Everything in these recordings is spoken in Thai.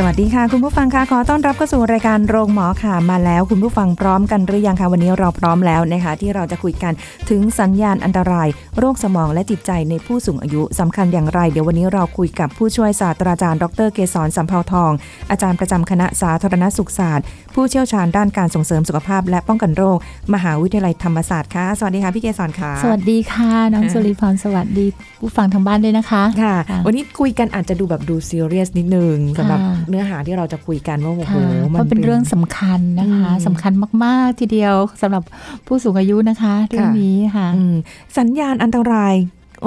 สวัสดีค่ะ คุณผู้ฟังค่ะขอต้อนรับเข้าสู่รายการโรงหมอค่ะมาแล้วคุณผู้ฟังพร้อมกันหรือยังคะวันนี้เราพร้อมแล้วนะคะที่เราจะคุยกันถึงสัญญาณอันตราย โรคสมองและจิตใจในผู้สูงอายุสำคัญอย่างไร เดี๋ยววันนี้เราคุยกับผู้ช่วยศาสตราจารย์ดรเกษรสัมภาวทอง อาจารย์ประจำคณะสาธารณสุขศาสตร์ ผู้เชี่ยวชาญด้านการส่งเสริมสุขภาพ และป้องกันโรค มหาวิทยาลัยธรรมศาสตร์ค่ะสวัสดีค่ะพี่เกษรค่ะ สวัสดีค่ะน้องค่ะสุริพรสวัสดีผู้ฟังทางบ้านด้วยนะคะค่ะค่ะ วันนี้คุยกันอาจจะดูแบบดูซีเรียสนิดนึงสำหรับค่ะเนื้อหาที่เราจะคุยกันว่าโอ้โหค่ะเพมันราะเป็นเรื่องสำคัญนะคะอืมสำคัญมาก ๆ ทีเดียวสำหรับผู้สูงอายุนะคะเรื่องนี้ค่ะอืมสัญญาณอันตราย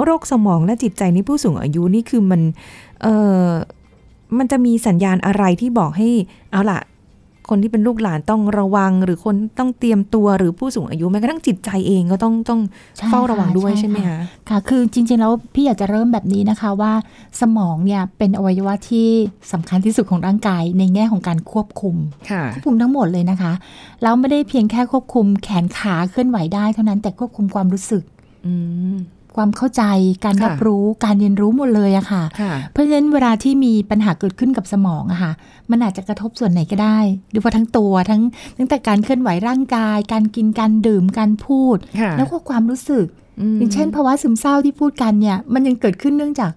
โรคสมองและจิตใจในผู้สูงอายุนี่คือมันเออมันจะมีสัญญาณอะไรที่บอกให้เอาล่ะ คนที่เป็นลูกหลานต้องระวัง หรือคนต้องเตรียมตัวหรือผู้สูงอายุแม้กระทั่งจิตใจเองก็ต้องต้องใช่เฝ้าระวังด้วยค่ะใช่ไหมใช่คะค่ะค่ะ คือจริง ๆ แล้วพี่อยากจะเริ่มแบบนี้นะคะว่าสมองเนี่ยเป็นอวัยวะที่สำคัญที่สุดของร่างกาย ในแง่ของการควบคุมค่ะควบคุมทั้งหมดเลยนะคะแล้วไม่ได้เพียงแค่ควบคุมแขนขาเคลื่อนไหวได้เท่านั้นแต่ควบคุมความรู้สึกอืม ความเข้าใจ การค่ะรับรู้การเรียนรู้หมดเลยอะค่ะค่ะ เพราะฉะนั้นเวลาที่มีปัญหาเกิดขึ้นกับสมองอะค่ะ มันอาจจะกระทบส่วนไหนก็ได้หรือว่าทั้งตัวทั้งตั้งแต่การเคลื่อนไหวร่างกาย การกินการดื่มการพูดค่ะแล้วก็ความรู้สึกมอย่างเช่นภาวะซึมเศร้าที่พูดกันเนี่ย มันยังเกิดขึ้นเนื่องจาก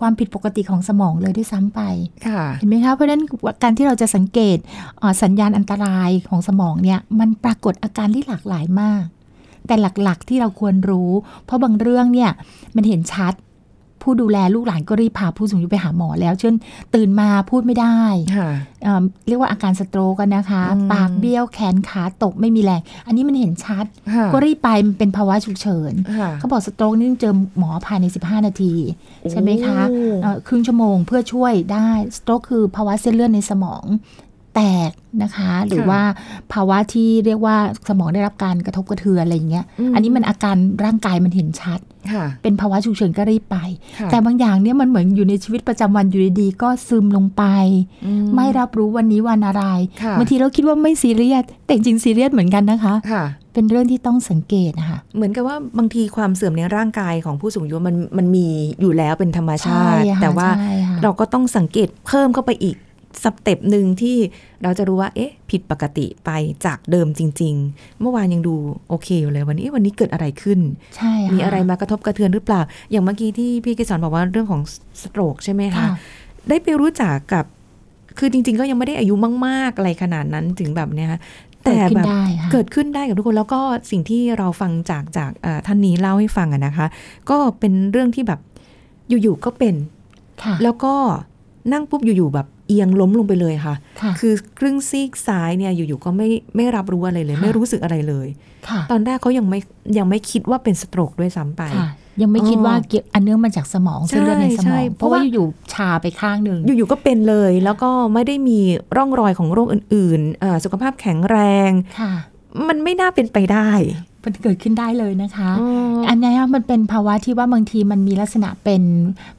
ความผิดปกติของสมองเลยด้วยซ้ำไปค่ะเห็นไหมคะเพราะฉะนั้นการที่เราจะสังเกตเอ่อสัญญาณอันตรายของสมองเนี่ย มันปรากฏอาการที่หลากหลายมาก แต่หลักๆ ที่เราควรรู้ เพราะบางเรื่องเนี่ยมันเห็นชัด ผู้ดูแลลูกหลานก็รีบพาผู้สูงอายุไปหาหมอแล้วเช่นตื่นมาพูดไม่ได้ค่ะเอ่อเรียกว่าอาการสโตรกอะนะคะอืมปากเบี้ยวแขนขาตกไม่มีแรงอันนี้มันเห็นชัดค่ะก็รีบไปมันเป็นภาวะฉุกเฉินค่ะเขาบอกสโตรกนี่ต้องเจอหมอภายใน 15 นาที ใช่ไหมคะโอ้เอ่อครึ่งชั่วโมงเพื่อช่วยได้สโตรกคือภาวะเส้นเลือดในสมอง แตกนะคะ หรือว่าภาวะที่เรียกว่าสมองได้รับการกระทบกระเทือนอะไรอย่างเงี้ยอืมอันนี้มันอาการร่างกายมันเห็นชัดค่ะเป็นภาวะฉุกเฉินก็รีบไปค่ะแต่บางอย่างเนี่ยมันเหมือนอยู่ในชีวิตประจำวันอยู่ดีๆก็ซึมลงไปอืไม่รับรู้วันนี้วันอะไรค่ะบางทีเราคิดว่าไม่ซีเรียสแต่จริงๆซีเรียสเหมือนกันนะคะค่ะเป็นเรื่องที่ต้องสังเกตนะคะเหมือนกับว่าบางทีความเสื่อมในร่างกายของผู้สูงอายุมันมันมีอยู่แล้วเป็นธรรมชาติใช่ค่ะแต่ว่าใช่ค่ะเราก็ต้องสังเกตเพิ่มเข้าไปอีก สเต็ปหนึ่งที่เราจะรู้ว่า เอ๊ะ ผิดปกติไปจากเดิมจริง ๆ เมื่อวานยังดูโอเคอยู่เลยวันนี้เอ๊ะวันนี้เกิดอะไรขึ้น ใช่ค่มีอะไรมากระทบกระเทือนหรือเปล่า อย่างเมื่อกี้ที่พี่เกษรบอกว่าเรื่องของสโตรกใช่ไหมคะค่ะได้ไปรู้จักกับ คือจริง ๆ ก็ยังไม่ได้อายุมาก ๆ อะไรขนาดนั้นถึงแบบเนี้ยค่ะเกิดขึ้แบนบได้ค่ะเกิดขึ้นได้กับทุกคนแล้วก็สิ่งที่เราฟังจากจากเอ่อท่านนี้เล่าให้ฟังอะนะคะ ก็เป็นเรื่องที่แบบอยู่ๆก็เป็นค่ะแล้วก็ นั่งปุ๊บอยู่ๆแบบเอียงล้มลงไปเลยค่ะค่ะ คือครึ่งซีกซ้ายเนี่ยอยู่ๆก็ไม่ไม่รับรู้อะไรเลยค่ะไม่รู้สึกอะไรเลยค่ะตอนแรกเขายังไม่ยังไม่คิดว่าเป็นสโตรกด้วยซ้ำไปค่ะยังไม่คิดอ๋อว่าเกี่ยวอันเนื่องมาจากสมองเส้นเลือดในสใช่มองใช่เพราะว่าเพราะว่าอยู่ๆชาไปข้างหนึ่งอยู่ๆก็เป็นเลย แล้วก็ไม่ได้มีร่องรอยของโรคอื่นๆเอ่อสุขภาพแข็งแรงค่ะมันไม่น่าเป็นไปได้ มันเกิดขึ้นได้เลยนะคะอ๋ออันเนี้ยมันเป็นภาวะที่ว่าบางทีมันมีลักษณะเป็น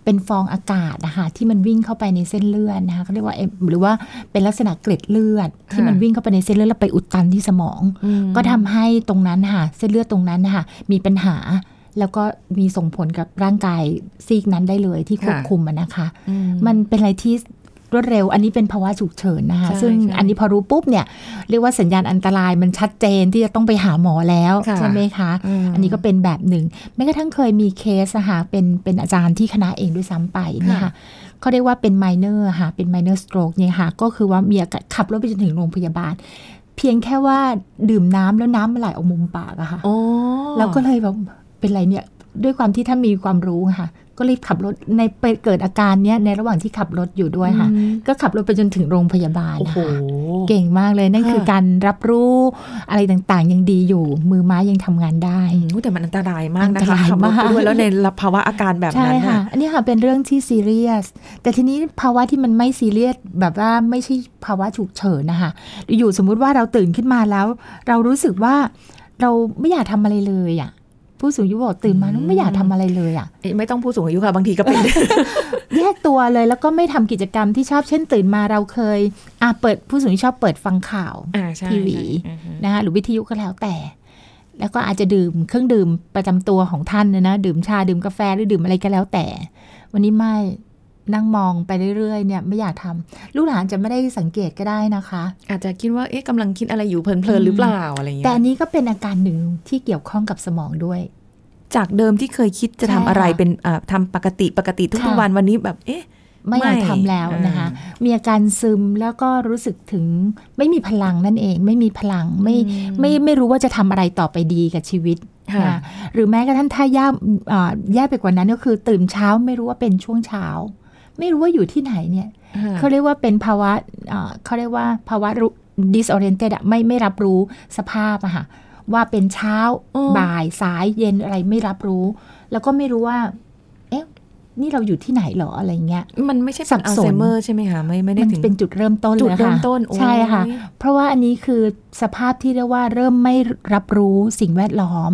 เป็นฟองอากาศนะคะที่มันวิ่งเข้าไปในเส้นเลือดนะคะเขาเรียกว่าเอ็มหรือว่าเป็นลักษณะเกล็ดเลือด ที่มันวิ่งเข้าไปในเส้นเลือดแล้วไปอุดตันที่สมองอืมก็ทำให้ตรงนั้นค่ะเส้นเลือดตรงนั้นนะคะมีปัญหาแล้วก็มีส่งผลกับร่างกายซีกนั้นได้เลยที่ควบคุมอะนะคะอืมันเป็นอะไรที่ รวดเร็ว อันนี้เป็นภาวะฉุกเฉินนะคะใช่ซึ่งใช่อันนี้พอรู้ปุ๊บเนี่ยเรียกว่าสัญญาณอันตรายมันชัดเจนที่จะต้องไปหาหมอแล้วค่ะใช่ไหมคะมอันนี้ก็เป็นแบบหนึ่งแม้กระทั่งเคยมีเคสนะคะเป็นเป็นอาจารย์ที่คณะเองด้วยซ้ำไปเนี่ยค่ะเขาเรียกว่าเป็น minor ค่ะเป็น minor stroke เนี่ยค่ะก็คือว่ามีอาการขับรถไปจนถึงโรงพยาบาลเพียงแค่ว่าดื่มน้ำแล้วน้ำมันไหลออกมุมปากอะค่ะอ๋อแล้วก็เลยแบบเป็นไรเนี่ยด้วยความที่ท่านมีความรู้ค่ะ ก็รีบขับรถในไปเกิดอาการเนี้ยในระหว่างที่ขับรถอยู่ด้วยค่ะอืมก็ขับรถไปจนถึงโรงพยาบาลโอ้นะโหคะเก่งมากเลยนั่นค่ะคือการรับรู้อะไรต่างๆ ยังดีอยู่มือไม้ยังทำงานได้อืมอุ๊ยแต่มันอันตรายมากนะอันตคะรายขับรถไปมากด้วยแล้วในภาวะอาการแบบใช่นั้นค่ะน่ะอันนี้ค่ะเป็นเรื่องที่ซีเรียสแต่ทีนี้ภาวะที่มันไม่ซีเรียสแบบว่าไม่ใช่ภาวะฉุกเฉินนะคะอยู่สมมุติว่าเราตื่นขึ้นมาแล้ว เรารู้สึกว่าเราไม่อยากทำอะไรเลยอะ ผู้สูงอายุบอกตื่นมาแล้วไม่อยากทำอะไรเลยอะเอ๊ะไม่ต้องผู้สูงอายุค่ะ บางทีก็เป็นแยกตัวเลยแล้วก็ไม่ทำกิจกรรมที่ชอบเช่นตื่นมาเราเคยอะเปิดผู้สูงอายุชอบเปิดฟังข่าวอ่าใช่ทีวีใช่อือฮึนะคะหรือวิทยุก็แล้วแต่ แล้วก็อาจจะดื่มเครื่องดื่มประจำตัวของท่านนะนะดื่มชาดื่มกาแฟหรือดื่มอะไรก็แล้วแต่ วันนี้ไม่ นั่งมองไปเรื่อยๆเนี่ยไม่อยากทำลูกหลานจะไม่ได้สังเกตก็ได้นะคะ อาจจะคิดว่าเอ๊ะกำลังคิดอะไรอยู่เพลินๆหรือเปล่าอะไรอย่างแต่เงี้ยอันนี้ก็เป็นอาการหนึ่งที่เกี่ยวข้องกับสมองด้วย จากเดิมที่เคยคิดจะใช่ทำอะไรค่ะเป็นอ่าทำปกติปกติทุกค่ะๆวันวันนี้แบบเอ๊ะไม่อยากไม่ทำแล้วนะคะอ่มีอาการซึมแล้วก็รู้สึกถึงไม่มีพลังนั่นเอง ไม่มีพลังไม่อืมไม่ไม่รู้ว่าจะทำอะไรต่อไปดีกับชีวิตค่ะนะหรือแม้กระทั่งถ้าย่าอ่าแย่ไปกว่านั้นก็คือตื่นเช้าไม่รู้ว่าเป็นช่วงเช้า ไม่รู้ว่าอยู่ที่ไหนเนี่ยอ่าเขาเรียกว่าเป็นภาวะอ่าเขาเรียกว่าภาวะรู้ disoriented อะไม่ไม่รับรู้สภาพอะค่ะว่าเป็นเช้าอ๋อบ่ายสายเย็นอะไรไม่รับรู้ แล้วก็ไม่รู้ว่า เอ๊ะ นี่เราอยู่ที่ไหนหรออะไรเงี้ย มันไม่ใช่สัเป็นบอัลสนไซเมอร์ใช่ไหมคะไม่ไม่ได้มันถึงเป็นจุดเริ่มต้นจุดเลยเริ่ค่ะมต้นโอ้ยใช่ค่ะ เพราะว่าอันนี้คือสภาพที่เรียกว่าเริ่มไม่รับรู้สิ่งแวดล้อม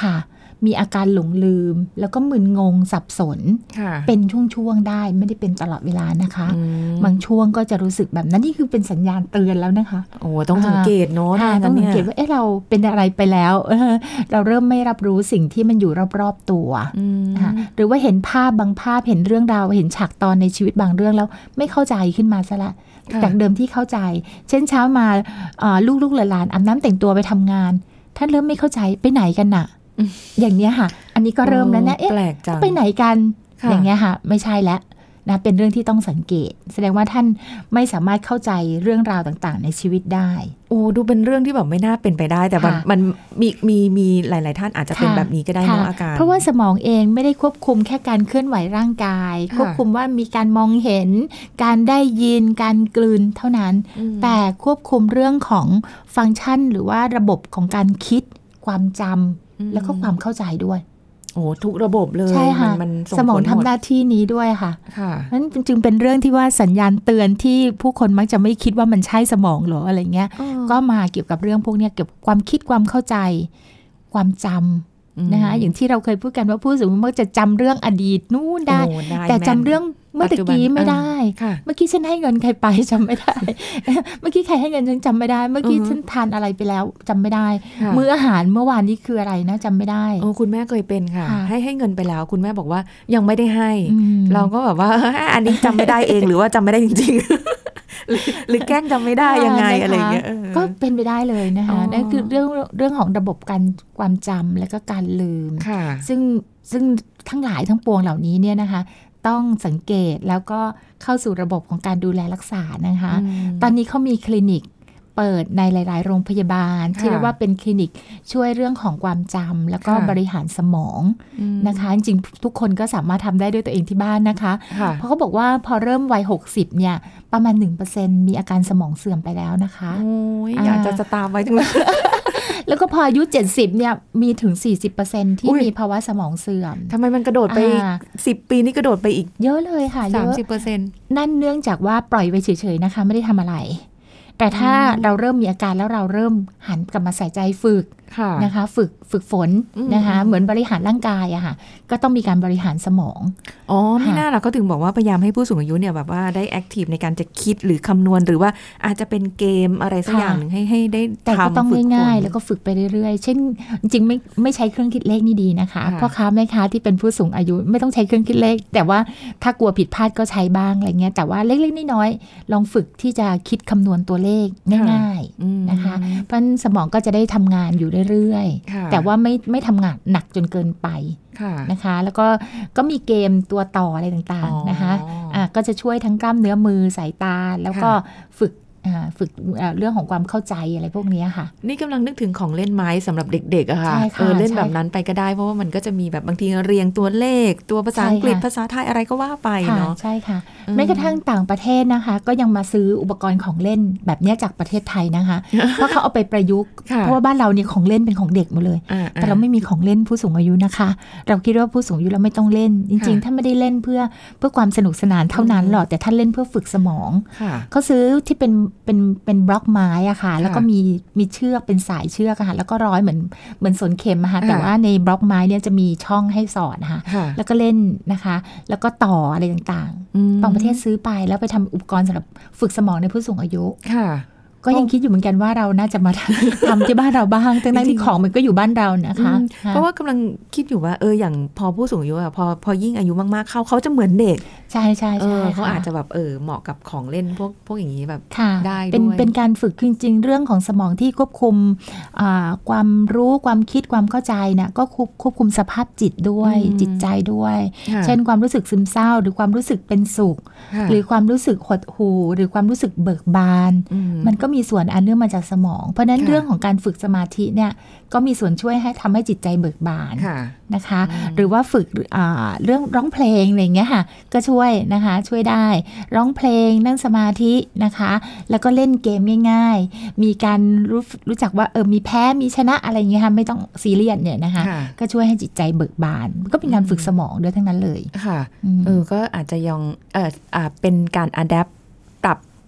ค่ะ มีอาการหลงลืม แล้วก็มึนงงสับสนค่ะเป็นช่วงๆได้ไม่ได้เป็นตลอดเวลานะคะอืมบางช่วงก็จะรู้สึกแบบนั้นนี่คือเป็นสัญญาณเตือนแล้วนะคะ โอ้ต้องสังเกตเนาะค่ะถ้าต้องงั้นสังเกตนี่ยว่าเอ๊ะเราเป็นอะไรไปแล้วเออเราเริ่มไม่รับรู้สิ่งที่มันอยู่รอบๆตัวอืมนะคะหรือว่าเห็นภาพบางภาพเห็นเรื่องราวเห็นฉากตอนในชีวิตบางเรื่องแล้วไม่เข้าใจขึ้นมาซะละค่ะจากเดิมที่เข้าใจ เช่นเช้ามาเอ่อลูกๆหลานๆอาบน้ำแต่งตัวไปทำงาน ท่านเริ่มไม่เข้าใจไปไหนกันน่ะ อย่างเนี้ยค่ะ อันนี้ก็เริ่มแล้วนะเอ๊ะแปลกจังไปไหนกันค่ะอย่างเงี้ยค่ะ ไม่ใช่แล้วนะเป็นเรื่องที่ต้องสังเกต แสดงว่าท่านไม่สามารถเข้าใจเรื่องราวต่างๆ ในชีวิตได้ โอ้ดูเป็นเรื่องที่แบบไม่น่าเป็นไปได้ แต่มันค่ะมันมีมีมีหลาย ๆ ท่านอาจจะเป็นค่ะแบบนี้ก็ได้ค่ะเนาะอาการ เพราะว่าสมองเองไม่ได้ควบคุมแค่การเคลื่อนไหวร่างกายค่ะควบคุมว่ามีการมองเห็น การได้ยินการกลืนเท่านั้นอืมแต่ควบคุมเรื่องของฟังก์ชันหรือว่าระบบของการคิดความจำ แล้วก็ความเข้าใจด้วย โอ้ทุกระบบเลยใช่ค่ะมันส่งสมองผลทำหมดหน้าที่นี้ด้วยค่ะค่ะนั้นจึงเป็นเรื่องที่ว่าสัญญาณเตือนที่ผู้คนมักจะไม่คิดว่ามันใช่สมองหรออะไรเงี้ย ก็มาเกี่ยวกับเรื่องพวกเนี้ยเกี่ยวกับความคิดความเข้าใจ ความจำอืม นะคะอย่างที่เราเคยพูดกันว่าผู้สูงอายุมักจะจำเรื่องอดีตนู่นได้โอ้ได้แต่จำม่นเรื่องเมื่อตะกี้ไม่ได้ค่ะเมื่อกี้ฉันให้เงินใครไปจำไม่ได้ เมื่อกี้ใครให้เงินฉันจำไม่ได้ เมื่อกี้อือฮึฉันทานอะไรไปแล้วจำไม่ได้ค่ะมื้ออาหารเมื่อวานนี้คืออะไรนะจำไม่ได้โอ้คุณแม่เคยเป็นค่ะค่ะ ให้ให้เงินไปแล้ว คุณแม่บอกว่ายังไม่ได้ให้อืมเราก็แบบว่าอันนี้จำไม่ได้เองหรือว่าจำไม่ได้จริง ๆ หรือหรือแกล้งจำไม่ได้ยังไงนะคะอะไรอย่างเงี้ยเออก็เป็นไปได้เลยนะอ๋คะอนั่นคือเรื่องเรื่องของระบบการความจำและก็การลืมค่ะซึ่งซึ่งทั้งหลายทั้งปวงเหล่านี้เนี่ยนะคะ ต้องสังเกตแล้วก็เข้าสู่ระบบของการดูแลรักษานะคะ ตอนนี้เขามีคลินิก เปิดในหลาย ๆ โรงพยาบาล ที่เรียกว่าเป็นคลินิกช่วยเรื่องของความจำแล้วก็ค่ะบริหารสมองอืมนะคะ จริงๆทุกคนก็สามารถทำได้ด้วยตัวเองที่บ้านนะคะค่ะเพราะเขาบอกว่าพอเริ่มวัย 60 เนี่ย ประมาณ 1%มีอาการสมองเสื่อมไปแล้วนะคะโอ้ยอ่าอยากจะสตาร์ฟไว้จังเลยแล้วก็พออายุ 70 เนี่ย มีถึง 40%ที่อุ๊ยมีภาวะสมองเสื่อมทำไมมันกระโดดไปอ่าสิบปีนี่กระโดดไปอีก เยอะเลยค่ะเยสามอะสิบเปอร์เซ็นต์นั่นเนื่องจากว่าปล่อยไว้เฉย ๆ นะคะ ไม่ได้ทำอะไร แต่ถ้าเราเริ่มมีอาการแล้วเราเริ่มหันกลับมาใส่ใจฝึกค่ะ นะคะฝึกฝึกฝนอืมนะคะเหมือนบริหารร่างกายอะค่ะก็ต้องมีการบริหารสมองอ๋อไม่ค่ะน่าเราก็ถึงบอกว่าพยายามให้ผู้สูงอายุเนี่ยแบบว่าได้แอคทีฟในการจะคิดหรือคำนวณหรือว่าอาจจะเป็นเกมอะไรสักอย่างหนึ่งให้ให้ได้แต่ก็ทำต้องฝึกฝนง่ายๆ แล้วก็ฝึกไปเรื่อยๆ เช่น จริงๆไม่ไม่ใช้เครื่องคิดเลขนี่ดีนะคะค่ะพ่อค้าแม่ค้าที่เป็นผู้สูงอายุไม่ต้องใช้เครื่องคิดเลข แต่ว่าถ้ากลัวผิดพลาดก็ใช้บ้างอะไรเงี้ยแต่ว่าเล็กๆน้อยๆลองฝึกที่จะคิดคำนวณตัวเลขง่ายอืมๆนะคะเพราะฉะนั้นสมองก็จะได้ทำงานอยู่เรื่อยค่ะๆแต่ว่าไม่ไม่ทำงานหนักจนเกินไปค่ะนะคะ แล้วก็ก็มีเกมตัวต่ออะไรต่างอ๋อๆนะคะอะก็จะช่วยทั้งกล้ามเนื้อมือสายตา แล้วก็ค่ะฝึกอ่า ฝึกอ่าเรื่องของความเข้าใจอะไรพวกเนี้ยค่ะ นี่กำลังนึกถึงของเล่นไม้สำหรับเด็กๆอะค่ะใช่ค่ะเออเล่นใช่แบบนั้นไปก็ได้เพราะว่ามันก็จะมีแบบบางทีเรียงตัวเลข ตัวภาษาอังกฤษใช่ค่ะภาษาไทยอะไรก็ว่าไปค่ะเนาะใช่ค่ะอืมแม้กระทั่งต่างประเทศนะคะ ก็ยังมาซื้ออุปกรณ์ของเล่นแบบเนี้ยจากประเทศไทยนะคะ เพราะเขาเอาไปประยุกต์ค่ะเพราะว่าบ้านเราเนี่ยของเล่นเป็นของเด็กหมดเลยอ่าแต่เราไม่มีของเล่นผู้สูงอายุนะคะ เราคิดว่าผู้สูงอายุเราไม่ต้องเล่น จริงค่ะๆถ้าไม่ได้เล่นเพื่อเพื่อความสนุกสนานเท่านั้นหรอกแต่ท่านเล่นเพื่อฝึกสมองค่ะเขาซื้อที่เป็นเป็นเป็นบล็อกไม้อะค่ะ แล้วก็ค่ะมีมีเชือกเป็นสายเชือกอะค่ะ แล้วก็ร้อยเหมือนเหมือนสนเข็มอะค่ะอ่าแต่ว่าในบล็อกไม้เนี่ยจะมีช่องให้สอดนะคะค่ะแล้วก็เล่นนะคะ แล้วก็ต่ออะไรต่างอืมๆบางประเทศซื้อไปแล้วไปทำอุปกรณ์สำหรับฝึกสมองในผู้สูงอายุค่ะ ก็ยังคิดอยู่เหมือนกันว่าเราน่าจะมาทำที่บ้านเราบ้างทั้งนั้นจริที่งๆของมันก็อยู่บ้านเรานะคะอืมเพราะว่ากำลังคิดอยู่ว่าเอออย่างพอผู้สูงอายุอะพอพอยิ่งอายุมากๆ เข้าเขาจะเหมือนเด็ก ใช่ใช่เอใช่อเขาค่อาจจะแบบเออเหมาะกับของเล่นพวกพวกอย่างนี้แบบค่ะได้เป็นด้วยเป็นการฝึกจริง ๆ เรื่องของสมองที่ควบคุมอ่าความรู้ความคิดความเข้าใจเนี่ยก็ควบควบคุมสภาพจิตด้วยอืมจิตใจด้วยค่ะเช่นความรู้สึกซึมเศร้า หรือความรู้สึกเป็นสุขค่ะหรือความรู้สึกหดหู่หรือความรู้สึกเบิกบานมมันก็มีส่วนอันเนื่องมาจากสมอง เพราะฉะนั้นค่ะเรื่องของการฝึกสมาธิเนี่ยก็มีส่วนช่วยให้ทำให้จิตใจเบิกบานค่ะนะคะอืมหรือว่าฝึกอ่าเรื่องร้องเพลงอะไรอย่างเงี้ยค่ะ ก็ช่วยนะคะช่วยได้ร้องเพลงนั่งสมาธินะคะ แล้วก็เล่นเกมง่าย ๆ มีการรู้รู้จักว่าเออมีแพ้มีชนะอะไรอย่างเงี้ยค่ะไม่ต้องซีเรียสเนี่ยนะคะค่ะก็ช่วยให้จิตใจเบิกบาน ก็เป็นการฝึกสมองด้วยทั้งนั้นเลยค่ะอืมเออก็อาจจะยังเอออ่าเป็นการอัดแอปป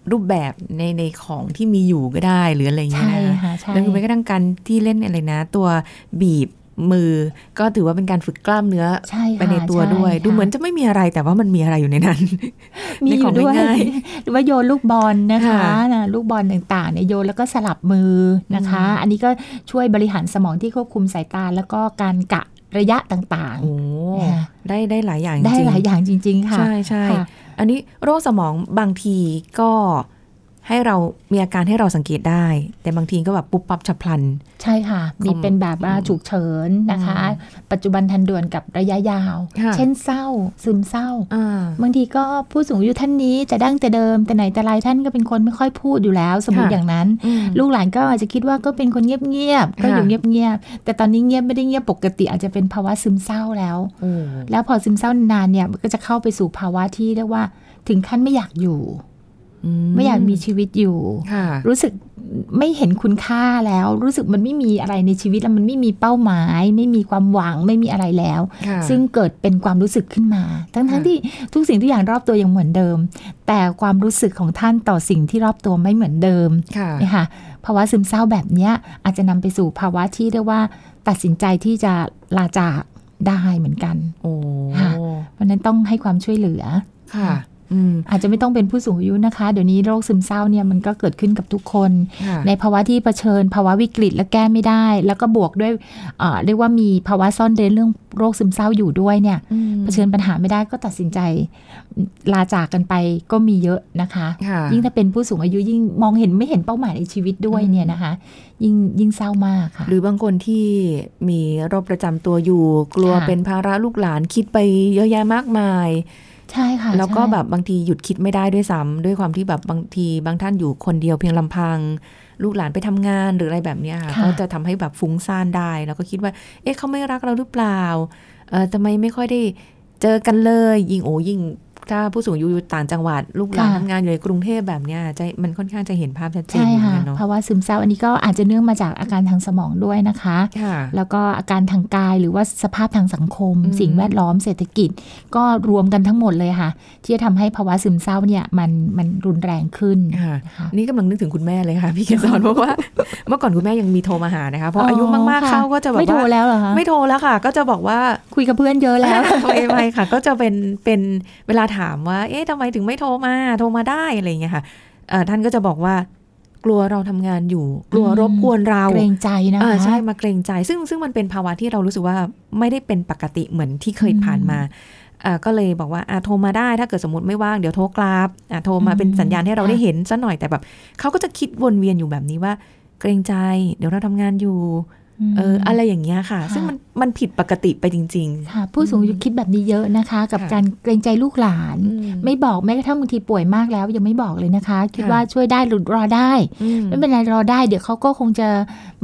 รับรูปแบบในในของที่มีอยู่ก็ได้หรืออะไรอย่างเงี้ยใช่นะค่ะใช่แล้วคือแม้กระทั่งการที่เล่นอะไรนะ ตัวบีบมือก็ถือว่าเป็นการฝึกกล้ามเนื้อใช่ค่ะไปในตัวช่ด้วย ดูค่ะเหมือนจะไม่มีอะไรแต่ว่ามันมีอะไรอยู่ในนั้น มีอในขอยู่งด้วยง่ายหรือว่าโยนลูกบอลนะคะค่ะนะลูกบอลต่างๆเนี่ยโยนแล้วก็สลับมือนะคะอืมอันนี้ก็ช่วยบริหารสมองที่ควบคุมสายตาแล้วก็การกะ ระยะต่างโอ้ค่ะได้ได้หลายอย่างๆได้จริงหลายอย่างจริง ๆ ค่ะ ใช่ใช่ค่ะอันนี้โรคสมองบางทีก็ ให้เรามีอาการให้เราสังเกตได้ แต่บางทีก็แบบปุ๊บปั๊บฉับพลัน ใช่ค่ะ มีเป็นแบบว่าฉุกเฉินนะคะ ปัจจุบันทันด่วนกับระยะยาวค่ะเช่นเศร้า ซึมเศร้าอ่าบางทีก็ผู้สูงอายุท่านนี้แต่ดั้งแต่เดิม แต่ไหนแต่ไรท่านก็เป็นคนไม่ค่อยพูดอยู่แล้ว สมมติค่ะอย่างนั้นอืมลูกหลานก็อาจจะคิดว่าก็เป็นคนเงียบๆก็อยู่ค่ะเงียบๆแต่ตอนนี้เงียบไม่ได้เงียบปกติ อาจจะเป็นภาวะซึมเศร้าแล้วโอ้แล้วพอซึมเศร้านานเนี่ยมันก็จะเข้าไปสู่ภาวะที่เรียกว่า ถึงขั้นไม่อยากอยู่ ไม่อยากมีชีวิตอยู่ค่ะรู้สึกไม่เห็นคุณค่าแล้ว รู้สึกมันไม่มีอะไรในชีวิตแล้วมันไม่มีเป้าหมาย ไม่มีความหวังไม่มีอะไรแล้วค่ะซึ่งเกิดเป็นความรู้สึกขึ้นมา ทั้งทั้งค่ะที่ทุกสิ่งทุกอย่างรอบตัวยังเหมือนเดิม แต่ความรู้สึกของท่านต่อสิ่งที่รอบตัวไม่เหมือนเดิมค่ะนะคะภาวะซึมเศร้าแบบเนี้ยอาจจะนำไปสู่ภาวะที่เรียกว่า ตัดสินใจที่จะลาจากได้เหมือนกันโอ้ค่ะเพราะฉะนั้นต้องให้ความช่วยเหลือค่ะ อืมอาจจะไม่ต้องเป็นผู้สูงอายุนะคะ เดี๋ยวนี้โรคซึมเศร้าเนี่ยมันก็เกิดขึ้นกับทุกคนค่ะในภาวะที่เผชิญ ภาวะวิกฤตและแก้ไม่ได้ แล้วก็บวกด้วยเอ่อเรียกว่ามีภาวะซ่อนเร้นเรื่องโรคซึมเศร้าอยู่ด้วยเนี่ยอืมเผชิญปัญหาไม่ได้ก็ตัดสินใจลาจากกันไปก็มีเยอะนะคะค่ะยิ่งถ้าเป็นผู้สูงอายุยิ่งมองเห็นไม่เห็นเป้าหมายในชีวิตด้วยอืมเนี่ยนะคะ ยิ่งยิ่งเศร้ามากค่ะ หรือบางคนที่มีโรคประจำตัวอยู่ กลัวค่ะเป็นภาระลูกหลานคิดไปเยอะแยะมากมาย ใช่ค่ะ แล้วก็ใช่แบบบางทีหยุดคิดไม่ได้ด้วยซ้ำด้วยความที่แบบบางทีบางท่านอยู่คนเดียวเพียงลำพัง ลูกหลานไปทำงานหรืออะไรแบบเนี้ยค่ะค่ะก็จะทำให้แบบฟุ้งซ่านได้ แล้วก็คิดว่า เอ๊ะเขาไม่รักเราหรือเปล่าเออทำไมไม่ค่อยได้เจอกันเลย ยิ่งโอ้ยิ่ง ถ้าผู้สูงอายุอยู่ต่างจังหวัด ลูกหลานค่ะทำงานอยู่ในกรุงเทพแบบเนี้ยจะมันค่อนข้างจะเห็นภาพชัดเจนใช่เหมือนค่ะกันเนาะภาวะซึมเศร้าอันนี้ก็อาจจะเนื่องมาจากอาการทางสมองด้วยนะคะค่ะแล้วก็อาการทางกายหรือว่าสภาพทางสังคมอืมสิ่งแวดล้อมเศรษฐกิจ ก็รวมกันทั้งหมดเลยค่ะ ที่จะทำให้ภาวะซึมเศร้าเนี่ยมันมันรุนแรงขึ้นค่ะนะคะนี่กำลังนึกถึงคุณแม่เลยค่ะพี่เกศรเพราะว่าเมื่อก่อนคุณแม่ยังมีโทรมาหานะคะพออายุมากๆค่ะเข้าก็จะแบบไม่โทรว่าแล้วเหรอคะไม่โทรแล้วค่ะ ก็จะบอกว่าคุยกับเพื่อนเยอะแล้วไม่ไม่ค่ะ ก็จะเป็นเป็นเวลาถามว่า เอ๊ะทำไมถึงไม่โทรมา โทรมาได้อะไรอย่างเงี้ยค่ะเอ่อท่านก็จะบอกว่ากลัวเราทำงานอยู่ กลัวอืมรบกวนเราเกรงใจนะอ่าคะใช่มาเกรงใจ ซึ่งซึ่งมันเป็นภาวะที่เรารู้สึกว่าไม่ได้เป็นปกติเหมือนที่เคยอืมผ่านมาอ่าก็เลยบอกว่าอ่าโทรมาได้ถ้าเกิดสมมติไม่ว่างเดี๋ยวโทรกลับอ่าโทรมาอืมเป็นสัญญาณให้เราค่ะได้เห็นซะหน่อยแต่แบบเขาก็จะคิดวนเวียนอยู่แบบนี้ว่า เกรงใจ เดี๋ยวเราทำงานอยู่ เอออะไรอย่างเงี้ยค่ะค่ะ ซึ่งมันมันผิดปกติไปจริงค่ะผู้สูงอายุคิดแบบนี้เยอะนะคะ กับค่ะการเกรงใจลูกหลานอืมไม่บอกแม้กระทั่งบางทีป่วยมากแล้วยังไม่บอกเลยนะคะ คิดค่ะว่าช่วยได้หรือรอได้อืมไม่เป็นไรรอได้ เดี๋ยวเขาก็คงจะ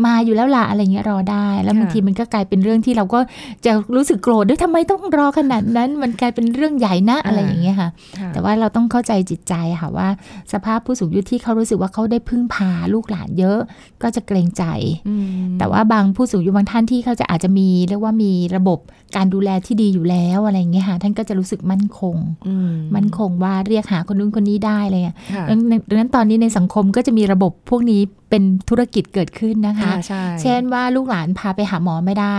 มาอยู่แล้วล่ะอะไรเงี้ยรอได้ แล้วค่ะบางทีมันก็กลายเป็นเรื่องที่เราก็จะรู้สึกโกรธด้วยทำไมต้องรอขนาดนั้น มันกลายเป็นเรื่องใหญ่นะอะไรอย่างเงี้ยค่ะค่ะ แต่ว่าเราต้องเข้าใจจิตใจค่ะว่า สภาพผู้สูงอายุที่เขารู้สึกว่าเขาได้พึ่งพาลูกหลานเยอะ ก็จะเกรงใจอืมแต่ว่าบางผู้สูงอายุบางท่านที่เขาจะอาจจะมีเรียกว่ามีระบบการดูแลที่ดีอยู่แล้วอะไรอย่างเงี้ยค่ะท่านก็จะรู้สึกมั่นคงอืมั่นคงว่าเรียกหาคนนู้นคนนี้ได้อะไรเลยค่ะดังนั้นดังนั้นตอนนี้ในสังคมก็จะมีระบบพวกนี้ เป็นธุรกิจเกิดขึ้นนะคะค่ะใช่เช่นว่าลูกหลานพาไปหาหมอไม่ได้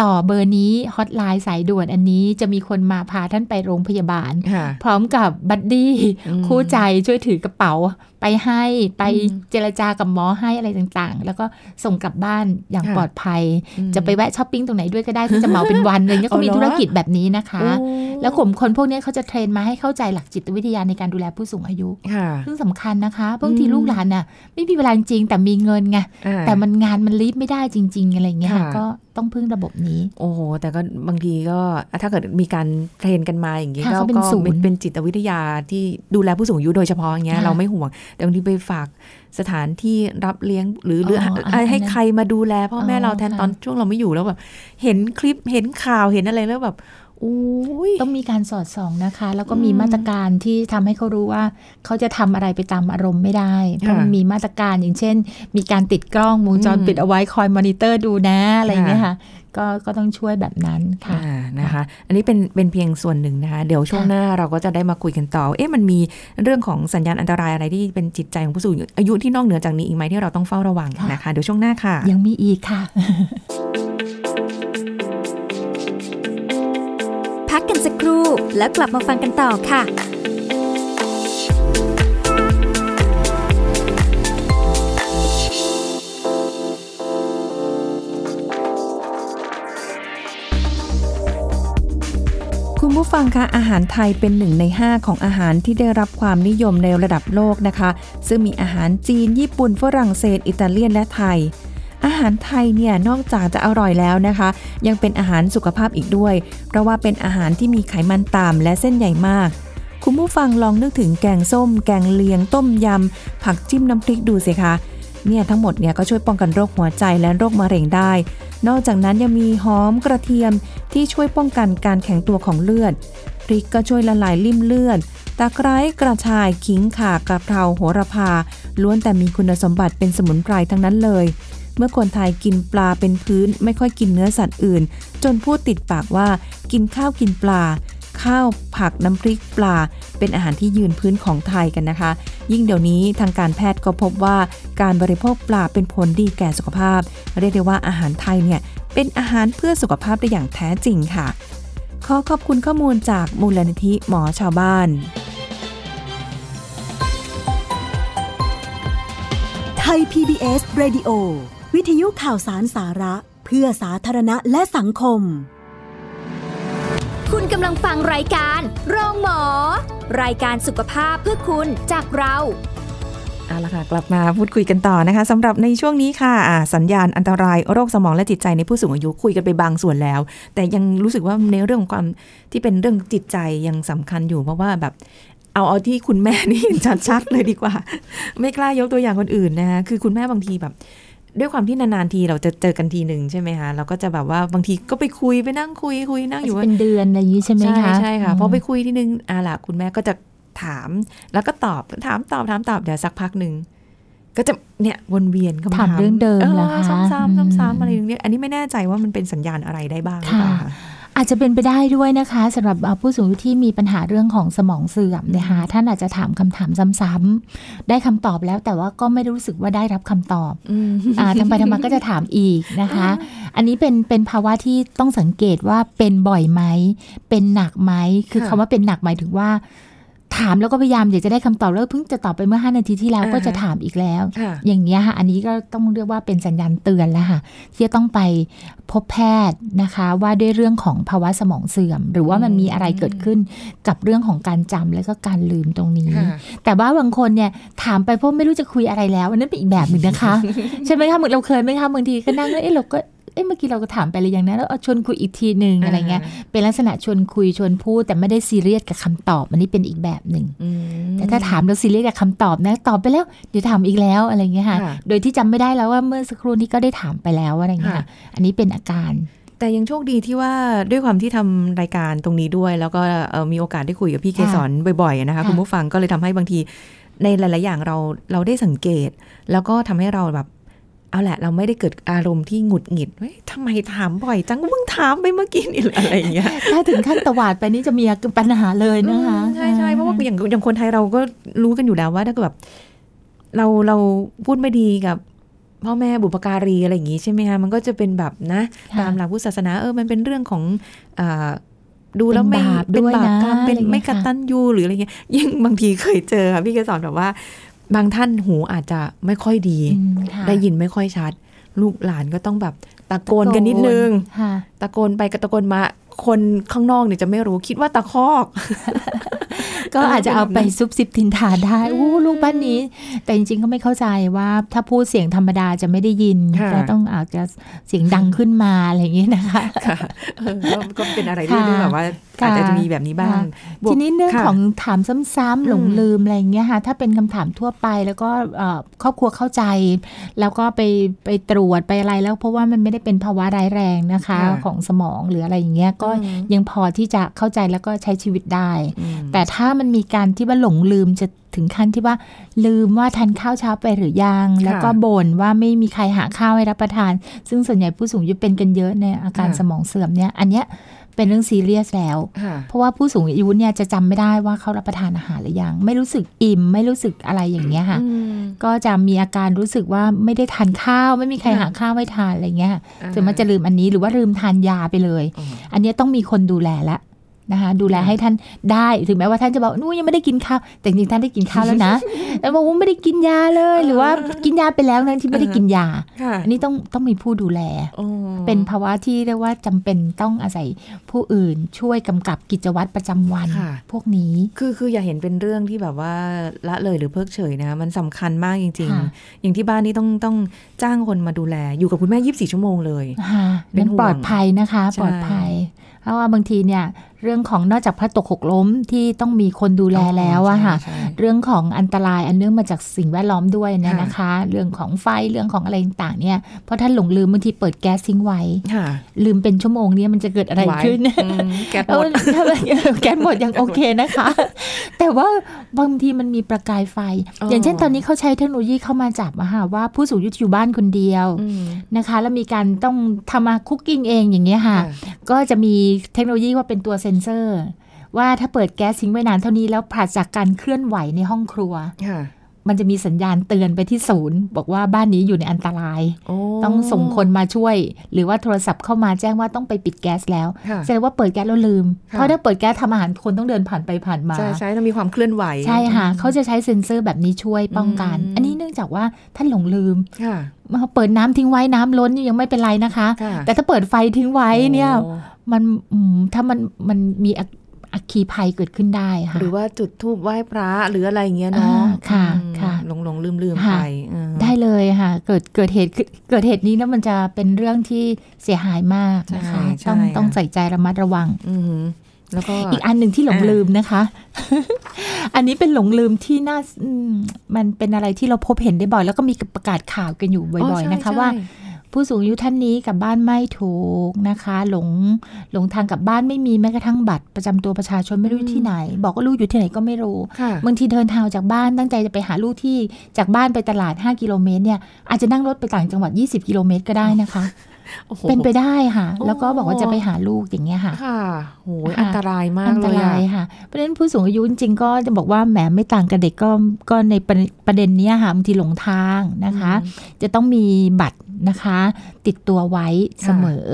ต่อเบอร์นี้ฮอตไลน์สายด่วนอันนี้จะมีคนมาพาท่านไปโรงพยาบาลค่ะพร้อมกับ buddy อืมคู่ใจช่วยถือกระเป๋าไปให้ไปอืมเจรจากับหมอให้อะไรต่างๆ แล้วก็ส่งกลับบ้านอย่างค่ะปลอดภัยอืมจะไปแวะช้อปปิ้งตรงไหนด้วยก็ได้ที่จะเหมาเป็นวันอะไรเงี้ยอ๋อก็มีเหรอธุรกิจแบบนี้นะคะโอ้แล้วกลุ่มคนพวกเนี้ยเขาจะเทรนมาให้เข้าใจหลักจิตวิทยาในการดูแลผู้สูงอายุค่ะซึ่งสำคัญนะคะบางทีอืมลูกหลานน่ะไม่มีเวลาจริง ๆ แต่มีเงินไงอ่าแต่มันงานมันรีบไม่ได้จริง ๆ อะไรเงี้ยค่ะค่ะก็ต้องพึ่งระบบนี้ โอ้โห แต่ก็บางทีก็ถ้าเกิดมีการเทรนกันมาอย่างนี้ค่ะก็เขาเป็นก็ศูนย์เป็นเป็นจิตวิทยาที่ดูแลผู้สูงอายุโดยเฉพาะอย่างเงี้ยค่ะเราไม่ห่วงแต่บางทีไปฝากสถานที่รับเลี้ยงหรือหรืออ๋อให้อันนั้นให้ใครมาดูแลพ่อแม่อ๋อเราแทนค่ะตอนช่วงเราไม่อยู่แล้วแบบเห็นคลิปเห็นข่าวเห็นอะไรแล้วแบบอุ้ย ต้องมีการสอดส่องนะคะ แล้วก็อืมมีมาตรการที่ทำให้เขารู้ว่า เขาจะทำอะไรไปตามอารมณ์ไม่ได้เพราะค่ะมันมีมาตรการอย่างเช่น มีการติดกล้องวงจรอืมปิดเอาไว้คอยมอนิเตอร์ดูนะอะไรอย่างเงี้ยค่ะค่ะก็ก็ต้องช่วยแบบนั้นค่ะอ่านะคะ อันนี้เป็นเป็นเพียงส่วนหนึ่งนะคะ เดี๋ยวช่วงค่ะหน้าเราก็จะได้มาคุยกันต่อ เอ๊ะมันมีเรื่องของสัญญาณอันตรายอะไรที่เป็นจิตใจของผู้สูงอายุที่นอกเหนือจากนี้อีกไหมที่เราต้องเฝ้าระวังนะคะ เดี๋ยวช่วงหน้าค่ะ ยังมีอีกค่ะพั กกันสักครู่ แล้วกลับมาฟังกันต่อค่ะคุณผู้ฟังคะอาหารไทยเป็นหนึ่งใน 5 ของอาหารที่ได้รับความนิยมในระดับโลกนะคะ ซึ่งมีอาหารจีน ญี่ปุ่นฝรั่งเศส อิตาเลียนและไทย อาหารไทยเนี่ยนอกจากจะอร่อยแล้วนะคะ ยังเป็นอาหารสุขภาพอีกด้วย เพราะว่าเป็นอาหารที่มีไขมันต่ำและเส้นใหญ่มาก คุณผู้ฟังลองนึกถึงแกงส้ม แกงเลียง ต้มยำ ผักจิ้มน้ำพริกดูสิคะเนี่ยทั้งหมดเนี่ยก็ช่วยป้องกันโรคหัวใจและโรคมะเร็งได้ นอกจากนั้นยังมีหอมกระเทียมที่ช่วยป้องกันการแข็งตัวของเลือด พริกก็ช่วยละลายลิ่มเลือด ตะไคร้กระชายขิงข่ากระเพราโหระพา ล้วนแต่มีคุณสมบัติเป็นสมุนไพรทั้งนั้นเลย เมื่อคนไทยกินปลาเป็นพื้น ไม่ค่อยกินเนื้อสัตว์อื่น จนพูดติดปากว่า กินข้าวกินปลา ข้าวผักน้ำพริกปลา เป็นอาหารที่ยืนพื้นของไทยกันนะคะ ยิ่งเดี๋ยวนี้ทางการแพทย์ก็พบว่าการบริโภคปลาเป็นผลดีแก่สุขภาพ เรียกได้ว่าอาหารไทยเนี่ยเป็นอาหารเพื่อสุขภาพได้อย่างแท้จริงค่ะ ขอขอบคุณข้อมูลจากมูลนิธิหมอชาวบ้านไทย PBS Radio วิทยุข่าวสารสาระเพื่อสาธารณะและสังคม คุณกำลังฟังรายการโรงหมอ รายการสุขภาพเพื่อคุณจากเราเอาละค่ะกลับมาพูดคุยกันต่อนะคะสำหรับในช่วงนี้ค่ะอ่าสัญญาณอันตรายโรคสมองและจิตใจในผู้สูงอายุคุยกันไปบางส่วนแล้ว แต่ยังรู้สึกว่าในเรื่องของความที่เป็นเรื่องจิตใจยังสำคัญอยู่เพราะว่าแบบเอาเอาที่คุณแม่นี่ชัดๆเลยดีกว่า ไม่กล้ายกตัวอย่างคนอื่นนะคะคือคุณแม่บางทีแบบ ด้วยความที่นานๆทีเราจะเจอกันทีหนึ่งใช่ไหมคะเราก็จะแบบว่าบางทีก็ไปคุยไปนั่งคุยคุยนั่งอยู่ว่าเป็นเดือนอะไรอย่างนี้ใช่ไหมใช่คะใช่ค่ะมพอไปคุยทีนึงอ่าล่ะคุณแม่ก็จะถาม แล้วก็ตอบถามตอบถามตอบเดี๋ยวสักพักหนึ่งก็จะเนี่ยวนเวียนคำถามถามเรื่องเดิมเหรอคะซ้ำๆอืมซ้ำๆอะไรอย่างเงี้ยอันนี้ไม่แน่ใจว่ามันเป็นสัญญาณอะไรได้บ้างหรือเปล่าค่ะคะ อาจจะเป็นไปได้ด้วยนะคะสำหรับเอ่อผู้สูงอายุที่มีปัญหาเรื่องของสมองเสื่อมนะคะท่านอาจจะถามคำถามซ้ำๆได้คำตอบแล้วแต่ว่าก็ไม่รู้สึกว่าได้รับคำตอบอืมอ่าทำไปทำมาก็จะถามอีกนะคะ อันนี้เป็นเป็นภาวะที่ต้องสังเกตว่าเป็นบ่อยไหมเป็นหนักไหมคือค่ะคำว่าเป็นหนักหมายถึงว่า ถามแล้วก็พยายามอยากจะได้คำตอบแล้วเพิ่งจะตอบไปเมื่อ 5 นาทีที่แล้วอ่าฮะก็จะถามอีกแล้วค่ะอย่างเงี้ยค่ะอันนี้ก็ต้องเรียกว่าเป็นสัญญาณเตือนแล้วค่ะที่จะต้องไปพบแพทย์นะคะว่าด้วยเรื่องของภาวะสมองเสื่อม หรือว่ามันมีอะไรเกิดขึ้นกับเรื่องของการจำและก็การลืมตรงนี้ค่ะแต่ว่าบางคนเนี่ยถามไปเพราะไม่รู้จะคุยอะไรแล้วอันนั้นเป็นอีกแบบหนึ่งนะคะใช่ไหมคะเหมือนเราเคยไหมคะบางทีก็นั่งแล้วเอ๊ะเราก็ เอ๊ะเมื่อกี้เราก็ถามไปเลยอย่างนั้นแล้วเอาชวนคุยอีกทีหนึ่งอะไรเงี้ยเป็นลักษณะชวนคุยชวนพูด แต่ไม่ได้ซีเรียสกับคำตอบอันนี้เป็นอีกแบบหนึ่งอืมแต่ถ้าถามเราซีเรียสกับคำตอบนะตอบไปแล้วเดี๋ยวถามอีกแล้วอะไรเงี้ยค่ะค่ะโดยที่จำไม่ได้แล้วว่าเมื่อสักครู่นี้ก็ได้ถามไปแล้วอะไรเงี้ยค่ะค่ะอันนี้เป็นอาการแต่ยังโชคดีที่ว่าด้วยความที่ทำรายการตรงนี้ด้วย แล้วก็เอ่อมีโอกาสได้คุยกับพี่เกค่ะสรบ่อยๆนะคะค่ะคุณผู้ฟังก็เลยทำให้บางทีในหลาย ๆ อย่างเราเราได้สังเกต แล้วก็ทำให้เราแบบ เอาแหละ เราไม่ได้เกิดอารมณ์ที่หงุดหงิดเฮ้ยทำไมถามบ่อยจังมึงถามไปเมื่อกี้นี่อะไรอย่างเงี้ยถ้าถึงขั้นตวาดไปนี่จะมีปัญหาเลยนะคะอืมใช่ใช่เพราะว่าอย่างอย่างคนไทยเราก็รู้กันอยู่แล้วว่าถ้าเกิดแบบเราเราพูดไม่ดีกับพ่อแม่บุปการีอะไรอย่างงี้ใช่ไหมคะมันก็จะเป็นแบบนะค่ะตามหลักพุทธศาสนาเออมันเป็นเรื่องของอาดูแล้วไม่เป็นบาปด้วยนะกรรมเป็นอะไรอย่างเงี้ยไม่กตัญญูหรืออะไรเงี้ยยิ่งบางทีเคยเจอค่ะพี่เกสอนแบบว่า บางท่านหูอาจจะไม่ค่อยดีอืมค่ะได้ยินไม่ค่อยชัด ลูกหลานก็ต้องแบบตะโกนกันนิดนึงค่ะตะโกนไปกับตะโกนมา คนข้างนอกเนี่ยจะไม่รู้คิดว่าตะคอก ก็อาจจะเอาไปซุบซิบทินทาได้อู้ลูกบ้านนี้ แต่จริงๆก็ไม่เข้าใจว่าถ้าพูดเสียงธรรมดาจะไม่ได้ยินค่ะจะต้องอาจจะเสียงดังขึ้นมาอะไรอย่างนี้นะคะค่ะเออก็ก็เป็นอะไรที่ค่ะที่แบบว่าค่ะอาจจะมีแบบนี้บ้างค่ะบวกทีนี้เรื่องค่ะของถามซ้ำๆหลงอืมลืมอะไรอย่างเงี้ยค่ะถ้าเป็นคำถามทั่วไปแล้วก็เอ่อครอบครัวเข้าใจ แล้วก็ไปไปตรวจไปอะไรแล้วเพราะว่ามันไม่ได้เป็นภาวะร้ายแรงนะคะค่ะของสมองหรืออะไรอย่างเงี้ยก็อืมยังพอที่จะเข้าใจแล้วก็ใช้ชีวิตได้อืมแต่ถ้ามันมีการที่ว่าหลงลืมจะถึงขั้นที่ว่าลืมว่าทานข้าวเช้าไปหรือยัง แล้วก็บ่นว่าไม่มีใครหาข้าวให้รับประทาน ซึ่งส่วนใหญ่ผู้สูงอายุเป็นกันเยอะในอาการค่ะสมองเสื่อมเนี่ย อันเนี้ยเป็นเรื่องซีเรียสแล้วค่ะเพราะว่าผู้สูงอายุเนี่ยจะจำไม่ได้ว่าเขารับประทานอาหารหรือยัง ไม่รู้สึกอิ่ม ไม่รู้สึกอะไรอย่างเงี้ยค่ะอืมก็จะมีอาการรู้สึกว่าไม่ได้ทานข้าว ไม่มีใครค่ะหาข้าวให้ทานอะไรเงี้ยอ่าถึงมันจะลืมอันนี้หรือว่าลืมทานยาไปเลยอ๋ออันเนี้ยต้องมีคนดูแลละ นะคะดูแลค่ะให้ท่านได้ถึงแม้ว่าท่านจะบอกนู้ยังไม่ได้กินข้าวแต่จริงๆท่านได้กินข้าวแล้วนะแต่บอกว่าไม่ได้กินยาเลย หรือว่ากินยาไปแล้วนั้นที่ไม่ได้กินยาค่ะอันนี้ต้องต้องมีผู้ดูแลอ๋อเป็นภาวะที่เรียกว่าจำเป็นต้องอาศัยผู้อื่นช่วยกำกับกิจวัตรประจำวันค่ะพวกนี้คือคืออย่าเห็นเป็นเรื่องที่แบบว่าละเลยหรือเพิกเฉยนะคะมันสำคัญมากจริงค่ะๆอย่างที่บ้านนี่ต้องต้องจ้างคนมาดูแล อยู่กับคุณแม่ 24 ชั่วโมงเลยค่ะเป็นห่วงปลอดภัยนะคะใช่ปลอดภัย เพราะว่าบางทีเนี่ย เรื่องของนอกจากพระตกหกล้มที่ต้องมีคนดูแลแล้วอะค่ะใช่เรื่องของอันตรายอันเนื่องมาจากสิ่งแวดล้อมด้วยเนยค่ะนะคะ เรื่องของไฟเรื่องของอะไรต่างๆเนี่ยเพราะท่านหลงลืมบางทีเปิดแก๊สทิ้งไว้ค่ะลืมเป็นชั่วโมงเนี่ยมันจะเกิดอะไรไว้ขึ้นอืมแก๊สหเอมอดถ้ามันแก๊สหมดยังโอเคนะคะ แต่ว่าบางทีมันมีประกายไฟอ๋อออย่างเช่นตอนนี้เขาใช้เทคโนโลยีเข้ามาจับอะค่ะว่าผู้สูงอายุอยู่บ้านคนเดียวอืมนะคะ แล้วมีการต้องทำมาคุกกิ้งเองอย่างเงี้ยค่ะ ก็จะมีเทคโนโลยีว่าเป็นตัวเซ็นเซอร์ ว่าถ้าเปิดแก๊สทิ้งไว้นานเท่านี้แล้วผลัดจากการเคลื่อนไหวในห้องครัวค่ะมันจะมีสัญญาณเตือนไปที่ศูนย์ บอกว่าบ้านนี้อยู่ในอันตรายโอ้ต้องส่งคนมาช่วย หรือว่าโทรศัพท์เข้ามาแจ้งว่าต้องไปปิดแก๊สแล้วค่ะแสดงว่าเปิดแก๊สแล้วลืมค่ะเพราะถ้าเปิดแก๊สทำอาหารคนต้องเดินผ่านไปผ่านมา ใช่ใช่ต้องมีความเคลื่อนไหว ใช่ค่ะ เขาจะใช้เซ็นเซอร์แบบนี้ช่วยป้องกันอืมอันนี้เนื่องจากว่าท่านหลงลืมค่ะเปิดน้ำทิ้งไว้น้ำล้นยังไม่เป็นไรนะคะค่ะแต่ถ้าเปิดไฟทิ้งไว้เนี่ยโอ้ มันอืมถ้ามันมันมีอัคอัคคีภัยเกิดขึ้นได้ค่ะ หรือว่าจุดทูบไหว้พระหรืออะไรอย่างเงี้ยเนาะอ่าค่ะอืมค่ะหลงหลงลืมลืมค่ะไปอืมได้เลยค่ะ เกิดเกิดเหตุขึ้นเกิดเหตุนี้แล้วมันจะเป็นเรื่องที่เสียหายมากนะคะใช่ต้องใช่ต้องค่ะใส่ใจระมัดระวังอืมแล้วก็อีกอันหนึ่งที่หลงอ่าลืมนะคะ อันนี้เป็นหลงลืมที่น่าอืมมันเป็นอะไรที่เราพบเห็นได้บ่อย แล้วก็มีประกาศข่าวกันอยู่บ่อยใช่ๆนะคะใช่ว่า ผู้สูงอายุท่านนี้กลับบ้านไม่ถูกนะคะ หลงหลงทางกลับบ้านไม่มีแม้กระทั่งบัตรประจำตัวประชาชนไม่รู้อยู่ที่ไหน บอกว่าลูกอยู่ที่ไหนก็ไม่รู้ค่ะบางทีเดินทางออกจากบ้านตั้งใจจะไปหาลูกที่จากบ้านไปตลาด 5 กิโลเมตรเนี่ยอาจจะนั่งรถไปต่างจังหวัด 20 กิโลเมตรก็ได้นะคะโอ้โห เป็นไปได้ค่ะโอ้แล้วก็บอกว่าจะไปหาลูกอย่างเงี้ยค่ะ ค่ะโหยค่ะอันตรายมากอันเลตยรายอะค่ะ เพราะฉะนั้นผู้สูงอายุจริงๆก็จะบอกว่าแหมไม่ต่างกับเด็กก็ก็ในประประเด็นเนี้ยค่ะบางทีหลงทางนะคะ จะต้องมีบัตรนะคะ ติดตัวไว้เสมอ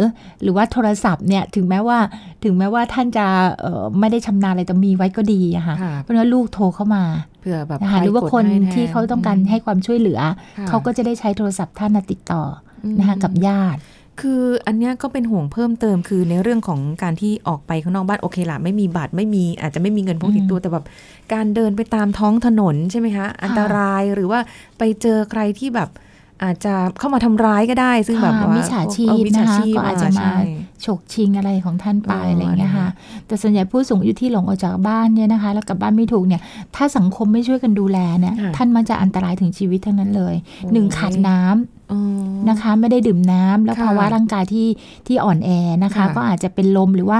หรือว่าโทรศัพท์เนี่ยถึงแม้ว่าถึงแม้ว่าท่านจะเอ่อไม่ได้ชำนาญอะไรแต่มีไว้ก็ดีอะค่ะค่ะเพราะฉะนั้นลูกโทรเข้ามาเผื่อแบบนะคะใหรือว่าคนกดให้แที่เขาต้องการให้ความช่วยเหลือค่ะเขาก็จะได้ใช้โทรศัพท์ท่านน่ะติดต่ออมนะคะกับญาติ คืออันเนี้ยก็เป็นห่วงเพิ่มเติมคือในเรื่องของการที่ออกไปข้างนอกบ้านโอเคละไม่มีบัตรไม่มีอาจจะไม่มีเงินพกติดตัวแต่แบบการเดินไปตามท้องถนนใช่ไหมคะอันตรายหรือว่าไปเจอใครที่แบบอาจจะเข้ามาทำร้ายก็ได้ ซึ่งแบบค่ะว่ามิจฉาชีพเออมิจฉานะคะชีพก็อาจจะใช่มาฉกชิงอะไรของท่านไปอ๋อออะไรอย่างเงี้ยค่ะแต่ส่วนใหญ่ผู้สูงอายุที่หลงออกจากบ้านเนี่ยนะคะ แล้วกลับบ้านไม่ถูกเนี่ย ถ้าสังคมไม่ช่วยกันดูแลเนี่ยค่ะท่านมันจะอันตรายถึงชีวิตทั้งนั้นเลยโอ้ยหนึ่งขาดน้ำอ๋อ นะคะ ไม่ได้ดื่มน้ำแล้วค่ะภาวะร่างกายที่ที่อ่อนแอนะคะค่ะก็อาจจะเป็นลมหรือว่า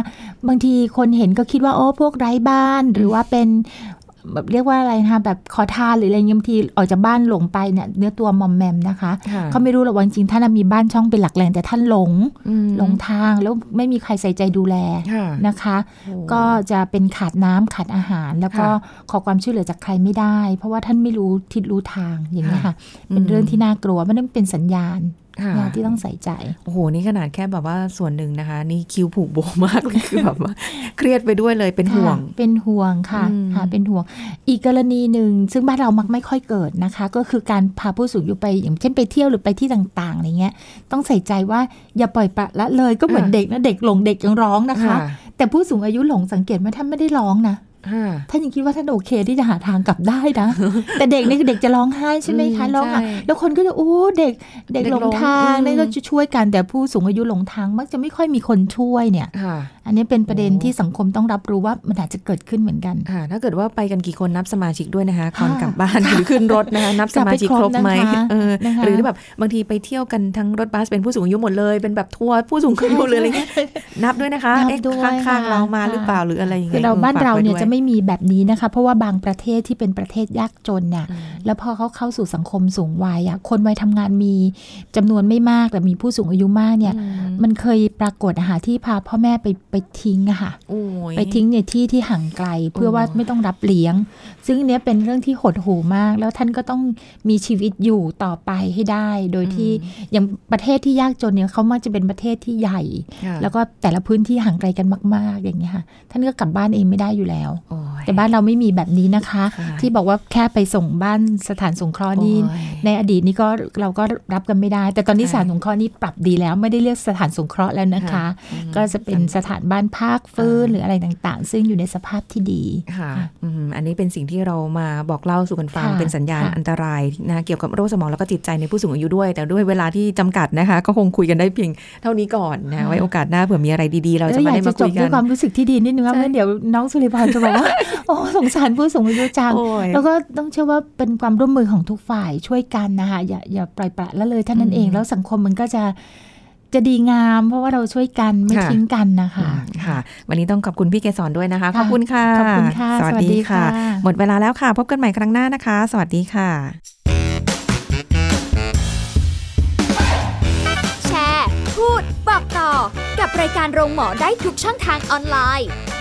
บางทีคนเห็นก็คิดว่าโอ้พวกไร้บ้าน หรือว่าเป็น แบบเรียกว่าอะไรนะคะแบบขอทานหรืออะไรเงี้ยบางทีออกจากบ้านหลงไปเนี่ยเนื้อตัวมอมแมมนะคะค่ะเขาไม่รู้หรอกว่าจริงๆท่านนะมีบ้านช่องเป็นหลักแหล่งแต่ท่านหลงอืมหลงทางแล้วไม่มีใครใส่ใจดูแลค่ะนะคะโอ้ก็จะเป็นขาดน้ำขาดอาหาร แล้วก็ค่ะขอความช่วยเหลือจากใครไม่ได้ เพราะว่าท่านไม่รู้ทิศรู้ทางอย่างนี้ยค่ะอืมเป็นเรื่องที่น่ากลัวมันต้องเป็นสัญญาณค่ะนะ ที่ต้องใส่ใจ โอ้โห นี่ขนาดแค่แบบว่าส่วนหนึ่งนะคะ นี่คิวผูกโบมากเลยคือแบบว่าเครียดไปด้วยเลยเป็นห่วงค่ะเป็นห่วงค่ะอืมค่ะเป็นห่วง อีกกรณีหนึ่งซึ่งบ้านเรามักไม่ค่อยเกิดนะคะ ก็คือการพาผู้สูงอายุไปอย่างเช่นไปเที่ยวหรือไปที่ต่างๆอะไรเงี้ย ต้องใส่ใจว่าอย่าปล่อยปละละเลยก็เหมือนค่ะเด็กนะเด็กหลงเด็กยังร้องนะคะค่ะแต่ผู้สูงอายุหลงสังเกตว่าท่านไม่ได้ร้องนะค่ะ ท่านยังคิดว่าท่านโอเคที่จะหาทางกลับได้นะ แต่เด็กนี่คือเด็กจะร้องไห้ใช่ไหมคะอืมร้องอะใช่แล้วคนก็จะโอ้เด็กเด็กเด็กหลงทางหลงนี่ก็จะช่วยกันแต่ผู้สูงอายุหลงทางมักจะไม่ค่อยมีคนช่วยเนี่ยค่ะอันนี้เป็นประเด็นโอ้ที่สังคมต้องรับรู้ว่ามันอาจจะเกิดขึ้นเหมือนกันค่ะถ้าเกิดว่าไปกันกี่คนนับสมาชิกด้วยนะคะก่อนค่ะกลับบ้านหรือขึ้นรถนะคะนับสมาชิกครบไหมกลับไปครบนะคะเออนะคะหรือแบบบางทีไปเที่ยวกันทั้งรถบัสเป็นผู้สูงอายุหมดเลยเป็นแบบทัวร์ผู้สูงอายุเลยอะไรเงี้ยนับด้วยนะคะนับเอ๊ะด้วยข้างค่ะๆเรามาหรือเปล่าหรืออะไรยังไงคือเราออบ้านฝกเราไว้เนี่ยด้วยจะไม่มีแบบนี้นะคะ เพราะว่าบางประเทศที่เป็นประเทศยากจนเนี่ยอืมแล้วพอเขาเข้าสู่สังคมสูงวัยอะคนวัยทำงานมีจำนวนไม่มากแต่มีผู้สูงอายุมากเนี่ยอืมมันเคยปรากฏอาหารที่พาพ่อแม่ไปไปทิ้งอะค่ะโอ้ยไปทิ้งในที่ที่ห่างไกลเพื่อว่าไม่ต้องรับเลี้ยง ซึ่งเนี้ยเป็นเรื่องที่หดหู่มาก แล้วท่านก็ต้องมีชีวิตอยู่ต่อไปให้ได้ โดยที่อย่างประเทศที่ยากจนเนี่ยเขามักจะเป็นประเทศที่ใหญ่ค่ะแล้วก็แต่ละพื้นที่ห่างไกลกันมาก ๆ อย่างเงี้ยค่ะท่านก็กลับบ้านเองไม่ได้อยู่แล้วโอ้ยแต่บ้านเราไม่มีแบบนี้นะคะค่ะที่บอกว่าแค่ไปส่งบ้านสถานสงเคราะห์นี่โอ้ยในอดีตนี้ก็เราก็รับกันไม่ได้ แต่ตอนนี้ค่ะสถานสงเคราะห์นี่ปรับดีแล้วไม่ได้เรียกสถานสงเคราะห์แล้วนะคะค่ะอืมก็จะเป็นสถานบ้านพักฟื้นหรืออะไรต่างๆ ซึ่งอยู่ในสภาพที่ดีค่ะอืมอันนี้เป็นสิ่งที่เรามาบอกเล่าสู่กันฟังค่ะเป็นสัญญาณค่ะอันตรายนะเกี่ยวกับโรคสมองแล้วก็จิตใจในผู้สูงอายุด้วย แต่ด้วยเวลาที่จำกัดนะคะ ก็คงคุยกันได้เพียงเท่านี้ก่อนนะไว้โอกาสหน้าเผื่อมีอะไรดีๆ เราแล้จะวอมายากได้จะมาจคุบยกัด้วยนความรู้สึกที่ดีนิดนึงว่าใช่เดี๋ยวน้องสุริพรจะบอกว่าโอ้สงสารผู้สูงอายุจังโอ้ยแล้วก็ต้องเชื่อว่าเป็นความร่วมมือของทุกฝ่ายช่วยกันนะคะอย่าอย่าปล่อยปละละเลยเท่านั้นอืมเองแล้วสังคมมันก็จะจะดีงาม เพราะว่าเราช่วยกันไม่ค่ะทิ้งกันนะคะค่ะ วันนี้ต้องขอบคุณพี่เกสรด้วยนะคะ ขอบคุณค่ะขอบคุณค่ะ สวัสสวัสดีดีค่ะค่ะ หมดเวลาแล้วค่ะ พบกันใหม่ครั้งหน้านะคะ สวัสดีค่ะ แชร์ พูด บอกต่อ กับรายการโรงหมอได้ทุกช่องทางออนไลน์